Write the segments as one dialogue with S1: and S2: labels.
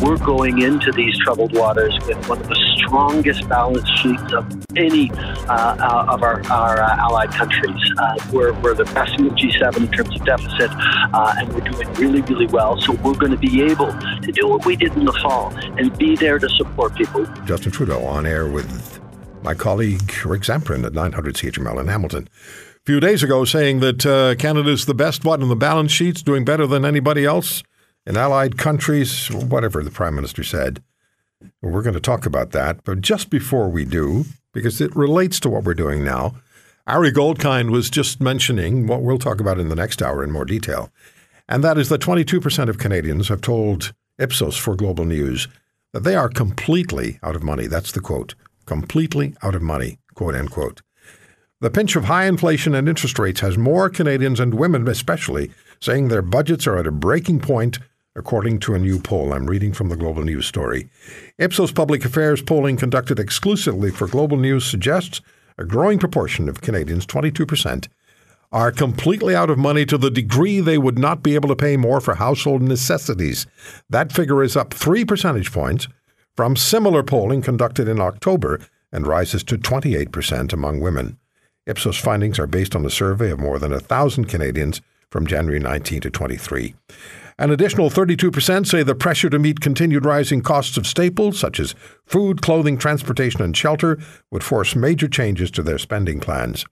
S1: We're going into these troubled waters with one of the strongest balance sheets of any uh, uh, of our, our uh, allied countries. Uh, we're, we're the best in the G7 in terms of deficit, uh, and we're doing really, really well. So we're going to be able to do what we did in the fall and be there to support people.
S2: Justin Trudeau on air with my colleague Rick Zamperin at 900 CHML in Hamilton. Few days ago, saying that uh, Canada's the best one in the balance sheets, doing better than anybody else in allied countries, whatever the Prime Minister said. We're going to talk about that. But just before we do, because it relates to what we're doing now, Ari Goldkind was just mentioning what we'll talk about in the next hour in more detail. And that is that 22% of Canadians have told Ipsos for Global News that they are completely out of money. That's the quote completely out of money, quote unquote. The pinch of high inflation and interest rates has more Canadians and women, especially, saying their budgets are at a breaking point according to a new poll. I'm reading from the Global News story. Ipsos Public Affairs polling conducted exclusively for Global News suggests a growing proportion of Canadians, 22%, are completely out of money to the degree they would not be able to pay more for household necessities. That figure is up three percentage points from similar polling conducted in October and rises to 28% among women. Ipsos findings are based on a survey of more than 1,000 Canadians from January 19 to 23. An additional 32% say the pressure to meet continued rising costs of staples such as food, clothing, transportation, and shelter would force major changes to their spending plans.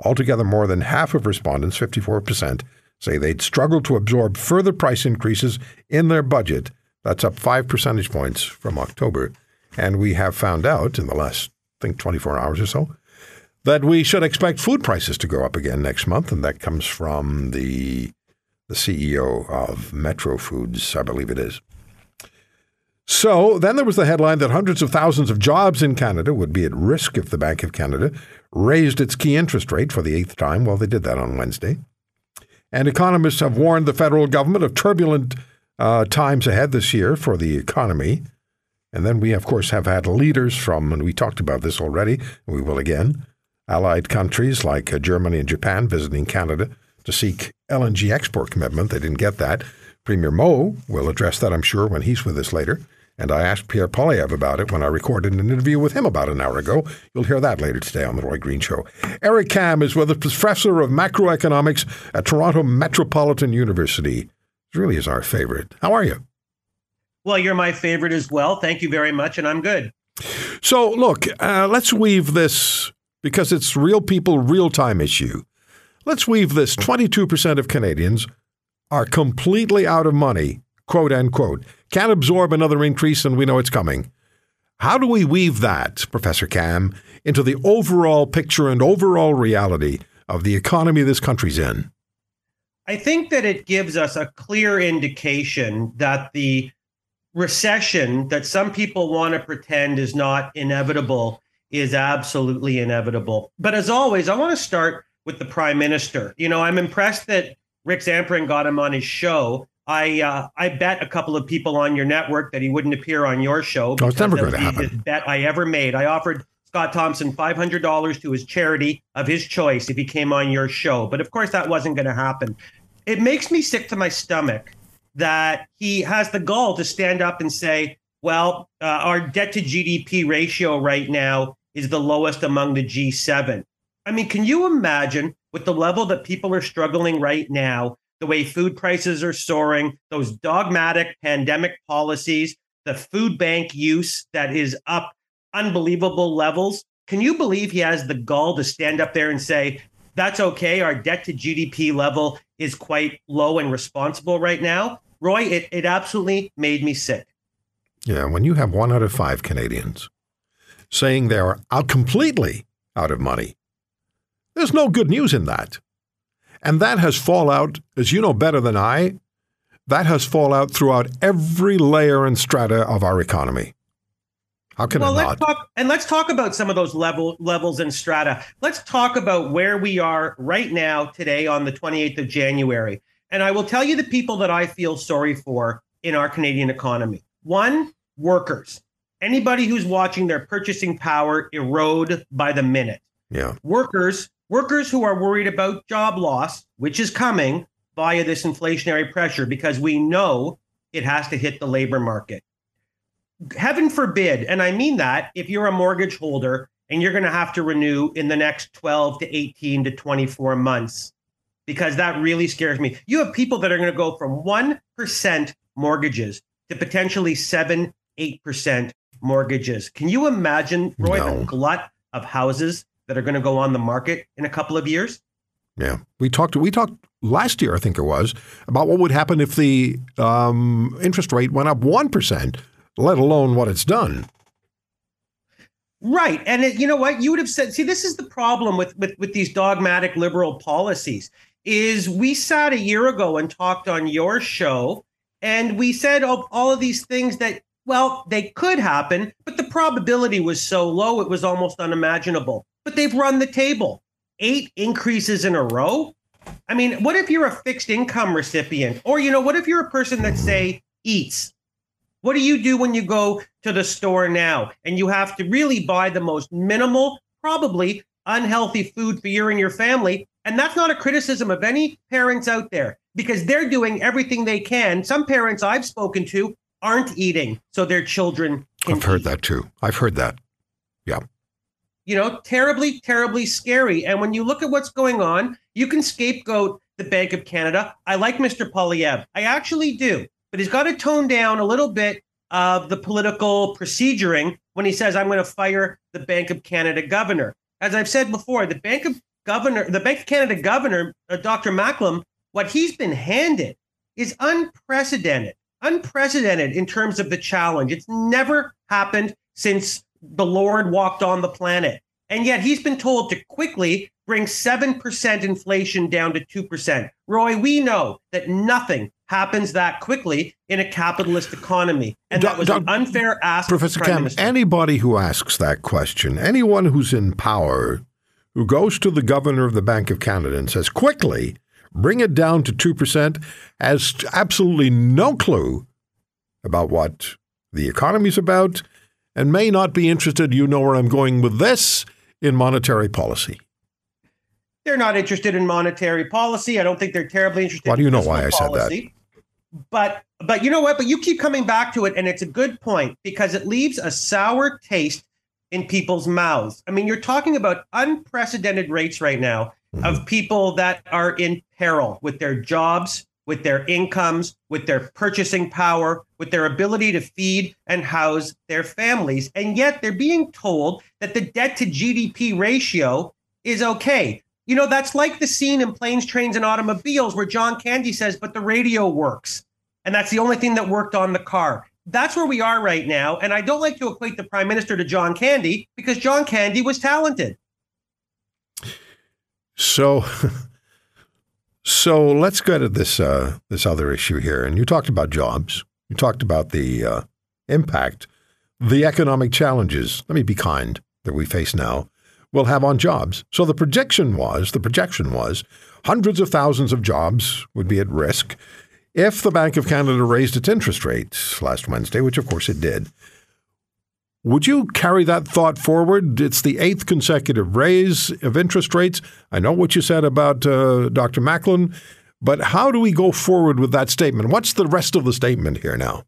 S2: Altogether, more than half of respondents, 54%, say they'd struggle to absorb further price increases in their budget. That's up five percentage points from October. And we have found out in the last, I think, 24 hours or so, that we should expect food prices to go up again next month. And that comes from the the CEO of Metro Foods, I believe it is. So then there was the headline that hundreds of thousands of jobs in Canada would be at risk if the Bank of Canada raised its key interest rate for the eighth time. Well, they did that on Wednesday. And economists have warned the federal government of turbulent uh, times ahead this year for the economy. And then we, of course, have had leaders from, and we talked about this already, and we will again, allied countries like uh, Germany and Japan visiting Canada to seek LNG export commitment. They didn't get that. Premier Moe will address that, I'm sure, when he's with us later. And I asked Pierre Poilievre about it when I recorded an interview with him about an hour ago. You'll hear that later today on The Roy Green Show. Eric Kam is with us, professor of macroeconomics at Toronto Metropolitan University. He really is our favorite. How are you?
S3: Well, you're my favorite as well. Thank you very much, and I'm good.
S4: So, look, uh, let's weave this because it's real people, real time issue. Let's weave this 22% of Canadians are completely out of money, quote unquote, can't absorb another increase, and we know it's coming. How do we weave that, Professor Kam, into the overall picture and overall reality of the economy this country's in?
S3: I think that it gives us a clear indication that the recession that some people want to pretend is not inevitable is absolutely inevitable. But as always, I want to start with the prime minister. You know, I'm impressed that Rick Zamperin got him on his show. I uh, I bet a couple of people on your network that he wouldn't appear on your show.
S4: Oh, it's never going to happen.
S3: Bet I ever made. I offered Scott Thompson five hundred dollars to his charity of his choice if he came on your show, but of course that wasn't going to happen. It makes me sick to my stomach that he has the gall to stand up and say, "Well, uh, our debt to GDP ratio right now is the lowest among the G7." I mean, can you imagine with the level that people are struggling right now, the way food prices are soaring, those dogmatic pandemic policies, the food bank use that is up unbelievable levels? Can you believe he has the gall to stand up there and say, that's okay, our debt to GDP level is quite low and responsible right now? Roy, it, it absolutely made me sick.
S2: Yeah, when you have one out of five Canadians saying they are out completely out of money. There's no good news in that. And that has fallout, as you know better than I, that has fallout throughout every layer and strata of our economy. How can well,
S3: it
S2: let's
S3: not? Talk, and let's talk about some of those level levels and strata. Let's talk about where we are right now today on the 28th of January. And I will tell you the people that I feel sorry for in our Canadian economy. One, workers. Anybody who's watching their purchasing power erode by the minute.
S2: Yeah.
S3: Workers, workers who are worried about job loss, which is coming via this inflationary pressure because we know it has to hit the labor market heaven forbid, and I mean that, if you're a mortgage holder and you're going to have to renew in the next 12 to 18 to 24 months, because that really scares me. You have people that are going to go from 1% mortgages to potentially 7, 8% mortgages. Can you imagine, Roy, no. the glut of houses that are going to go on the market in a couple of years?
S2: Yeah, we talked. We talked last year, I think it was, about what would happen if the um, interest rate went up one percent let alone what it's done.
S3: Right. And it, you know what? You would have said, see, this is the problem with, with, with these dogmatic liberal policies is we sat a year ago and talked on your show and we said all, all of these things that, well, they could happen, but the probability was so low, it was almost unimaginable. But they've run the table. Eight increases in a row. I mean, what if you're a fixed income recipient? Or, you know, what if you're a person that, say, eats what do you do when you go to the store now and you have to really buy the most minimal, probably unhealthy food for you and your family? And that's not a criticism of any parents out there because they're doing everything they can. Some parents I've spoken to aren't eating so their children
S2: I've heard eat. that too. I've heard that. Yeah.
S3: You know, terribly, terribly scary. And when you look at what's going on, you can scapegoat the Bank of Canada. I like Mr. Poilievre. I actually do but he's got to tone down a little bit of the political proceduring when he says, I'm going to fire the Bank of Canada governor. As I've said before, the Bank of Governor, the Bank of Canada governor, uh, Dr. Macklem, what he's been handed is unprecedented, unprecedented in terms of the challenge. It's never happened since the Lord walked on the planet. And yet he's been told to quickly bring 7% inflation down to 2%. Roy, we know that nothing happens that quickly in a capitalist economy. And that was an unfair ask.
S2: Professor Kam, anybody who asks that question, anyone who's in power, who goes to the governor of the Bank of Canada and says, quickly, bring it down to 2%, has absolutely no clue about what the economy's about and may not be interested, you know where I'm going with this, in monetary policy.
S3: They're not interested in monetary policy. I don't think they're terribly interested.
S2: Why do you know why I said that?
S3: But but you know what? But you keep coming back to it, and it's a good point because it leaves a sour taste in people's mouths. I mean, you're talking about unprecedented rates right now mm-hmm. of people that are in peril with their jobs, with their incomes, with their purchasing power, with their ability to feed and house their families. And yet they're being told that the debt to GDP ratio is okay. You know, that's like the scene in Planes, Trains, and Automobiles where John Candy says, but the radio works. And that's the only thing that worked on the car. That's where we are right now. And I don't like to equate the prime minister to John Candy because John Candy was talented.
S2: So, so let's go to this uh, this other issue here. And you talked about jobs. You talked about the uh, impact, the economic challenges. Let me be kind that we face now will have on jobs. So the projection was, the projection was hundreds of thousands of jobs would be at risk if the Bank of Canada raised its interest rates last Wednesday, which of course it did. Would you carry that thought forward? It's the eighth consecutive raise of interest rates. I know what you said about uh, Dr. Macklem, but how do we go forward with that statement? What's the rest of the statement here now?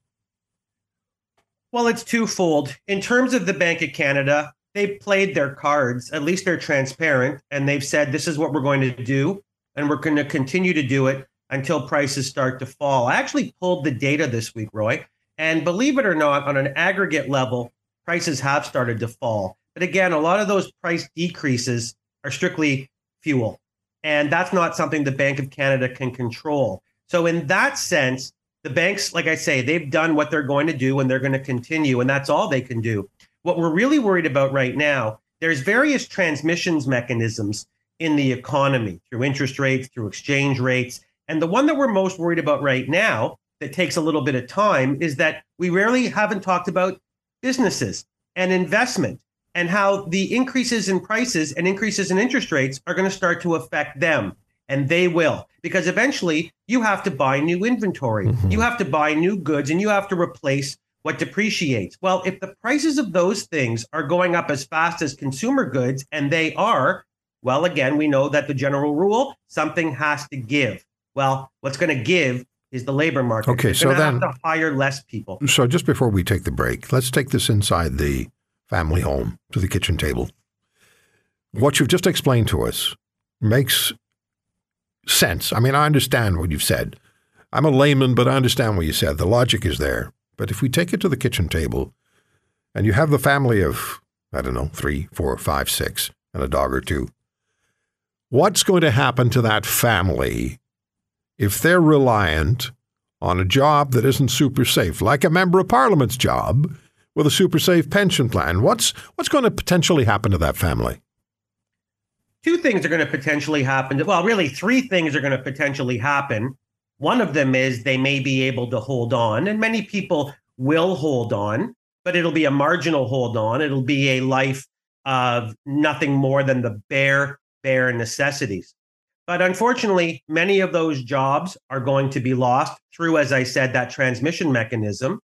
S3: Well, it's twofold. In terms of the Bank of Canada, they've played their cards. At least they're transparent and they've said this is what we're going to do and we're going to continue to do it until prices start to fall. I actually pulled the data this week, Roy, and believe it or not, on an aggregate level, prices have started to fall. But again, a lot of those price decreases are strictly fuel. And that's not something the Bank of Canada can control. So, in that sense, the banks, like I say, they've done what they're going to do and they're going to continue, and that's all they can do. What we're really worried about right now there's various transmissions mechanisms in the economy through interest rates, through exchange rates. And the one that we're most worried about right now that takes a little bit of time is that we rarely haven't talked about businesses and investment and how the increases in prices and increases in interest rates are going to start to affect them. And they will, because eventually you have to buy new inventory, mm-hmm. you have to buy new goods, and you have to replace what depreciates. Well, if the prices of those things are going up as fast as consumer goods, and they are, well, again, we know that the general rule something has to give. Well, what's going to give is the labor market.
S2: Okay, so then
S3: have to hire less people.
S2: So just before we take the break, let's take this inside the family home to the kitchen table. What you've just explained to us makes sense. I mean, I understand what you've said. I'm a layman, but I understand what you said. The logic is there. But if we take it to the kitchen table and you have the family of, I don't know, three, four, five, six, and a dog or two, what's going to happen to that family if they're reliant on a job that isn't super safe, like a member of parliament's job with a super safe pension plan? What's what's going to potentially happen to that family?
S3: Two things are going to potentially happen. Well, really, three things are going to potentially happen. One of them is they may be able to hold on, and many people will hold on, but it'll be a marginal hold on. It'll be a life of nothing more than the bare, bare necessities. But unfortunately, many of those jobs are going to be lost through, as I said, that transmission mechanism.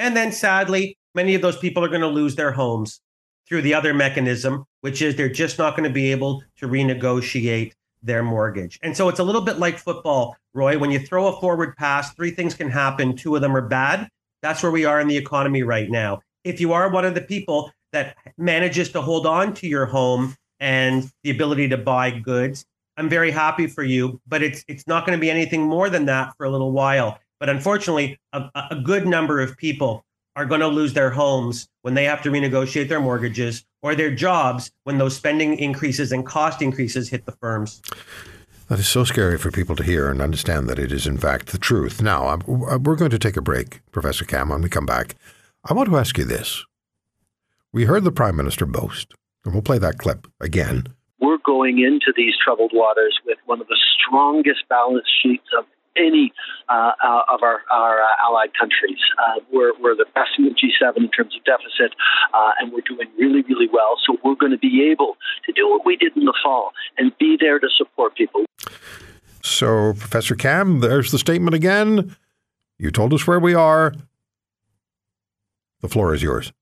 S3: And then sadly, many of those people are going to lose their homes through the other mechanism, which is they're just not going to be able to renegotiate their mortgage. And so it's a little bit like football, Roy. When you throw a forward pass, three things can happen. Two of them are bad. That's where we are in the economy right now. If you are one of the people that manages to hold on to your home and the ability to buy goods, I'm very happy for you, but it's it's not going to be anything more than that for a little while. But unfortunately, a, a good number of people are going to lose their homes when they have to renegotiate their mortgages or their jobs when those spending increases and cost increases hit the firms.
S2: That is so scary for people to hear and understand that it is, in fact, the truth. Now, I'm, we're going to take a break, Professor Kam. When we come back, I want to ask you this. We heard the Prime Minister boast, and we'll play that clip again
S1: going into these troubled waters with one of the strongest balance sheets of any uh, uh, of our, our uh, allied countries. Uh, we're, we're the best in the G7 in terms of deficit, uh, and we're doing really, really well. So we're going to be able to do what we did in the fall and be there to support people.
S2: So, Professor Kam, there's the statement again. You told us where we are. The floor is yours.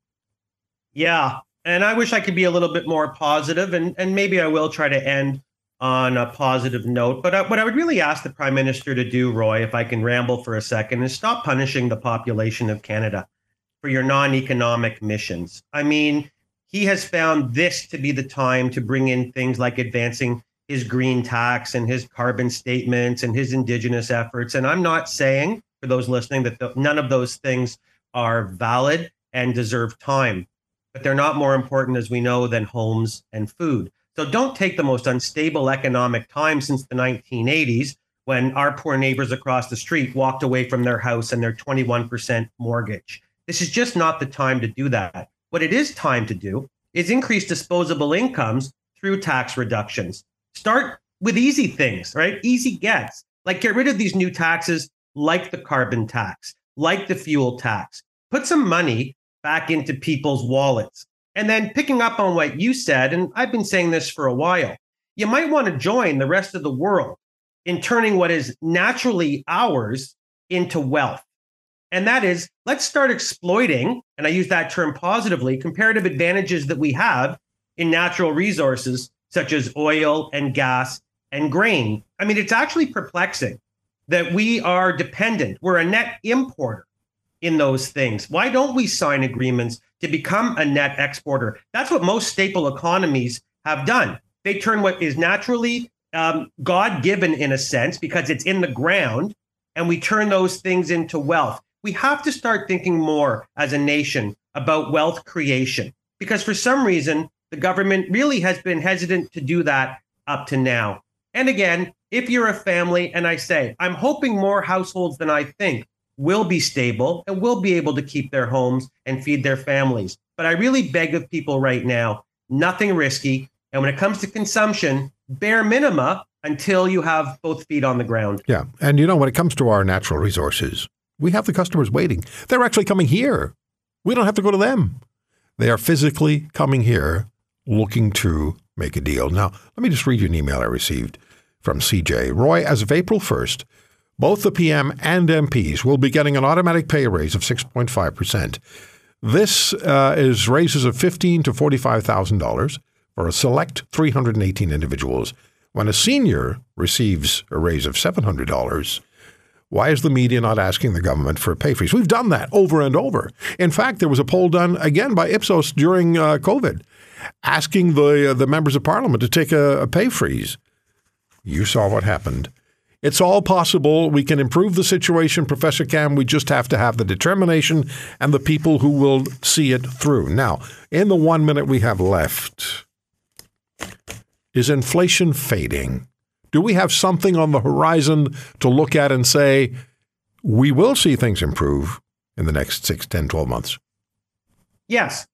S3: Yeah, and I wish I could be a little bit more positive, and and maybe I will try to end on a positive note. But I, what I would really ask the prime minister to do, Roy, if I can ramble for a second, is stop punishing the population of Canada for your non-economic missions. I mean, he has found this to be the time to bring in things like advancing his green tax and his carbon statements and his indigenous efforts. And I'm not saying for those listening that the, none of those things are valid and deserve time but they're not more important, as we know, than homes and food. So don't take the most unstable economic time since the 1980s when our poor neighbors across the street walked away from their house and their 21% mortgage. This is just not the time to do that. What it is time to do is increase disposable incomes through tax reductions. Start with easy things, right? Easy gets. Like get rid of these new taxes like the carbon tax, like the fuel tax. Put some money back into people's wallets. And then picking up on what you said, and I've been saying this for a while, you might want to join the rest of the world in turning what is naturally ours into wealth. And that is, let's start exploiting, and I use that term positively, comparative advantages that we have in natural resources such as oil and gas and grain. I mean, it's actually perplexing that we are dependent, we're a net importer in those things? Why don't we sign agreements to become a net exporter? That's what most staple economies have done. They turn what is naturally um, God given in a sense because it's in the ground, and we turn those things into wealth. We have to start thinking more as a nation about wealth creation because for some reason, the government really has been hesitant to do that up to now. And again, if you're a family, and I say, I'm hoping more households than I think will be stable and will be able to keep their homes and feed their families. But I really beg of people right now nothing risky. And when it comes to consumption, bare minima until you have both feet on the ground.
S2: Yeah. And you know, when it comes to our natural resources, we have the customers waiting. They're actually coming here. We don't have to go to them. They are physically coming here looking to make a deal. Now, let me just read you an email I received from CJ. Roy, as of April 1st, both the PM and MPs will be getting an automatic pay raise of 6.5%. This uh, is raises of $15 to $45,000 for a select 318 individuals. When a senior receives a raise of $700, why is the media not asking the government for a pay freeze? We've done that over and over. In fact, there was a poll done again by Ipsos during uh, COVID asking the, uh, the members of parliament to take a, a pay freeze. You saw what happened. It's all possible. We can improve the situation, Professor Kam. We just have to have the determination and the people who will see it through. Now, in the one minute we have left, is inflation fading? Do we have something on the horizon to look at and say, we will see things improve in the next 6, 10, 12 months?
S3: Yes,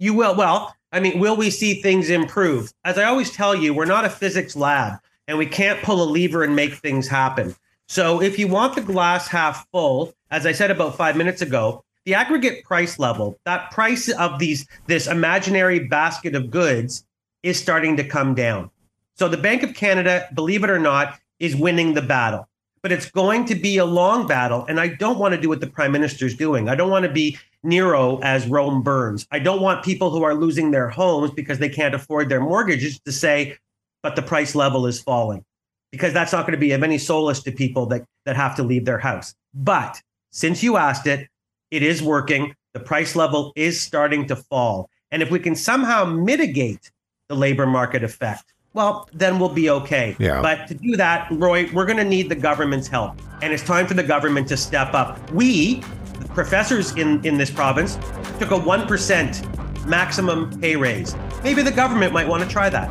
S3: you will. Well, I mean, will we see things improve? As I always tell you, we're not a physics lab and we can't pull a lever and make things happen. So if you want the glass half full, as I said about five minutes ago, the aggregate price level, that price of these this imaginary basket of goods is starting to come down. So the Bank of Canada, believe it or not, is winning the battle. But it's going to be a long battle. And I don't want to do what the prime minister's doing. I don't want to be Nero as Rome burns. I don't want people who are losing their homes because they can't afford their mortgages to say, but the price level is falling. Because that's not going to be of any solace to people that, that have to leave their house. But since you asked it, it is working. The price level is starting to fall. And if we can somehow mitigate the labor market effect, well, then we'll be okay.
S2: Yeah.
S3: But to do that, Roy, we're going to need the government's help. And it's time for the government to step up. We, the professors in, in this province, took a 1% maximum pay raise. Maybe the government might want to try that.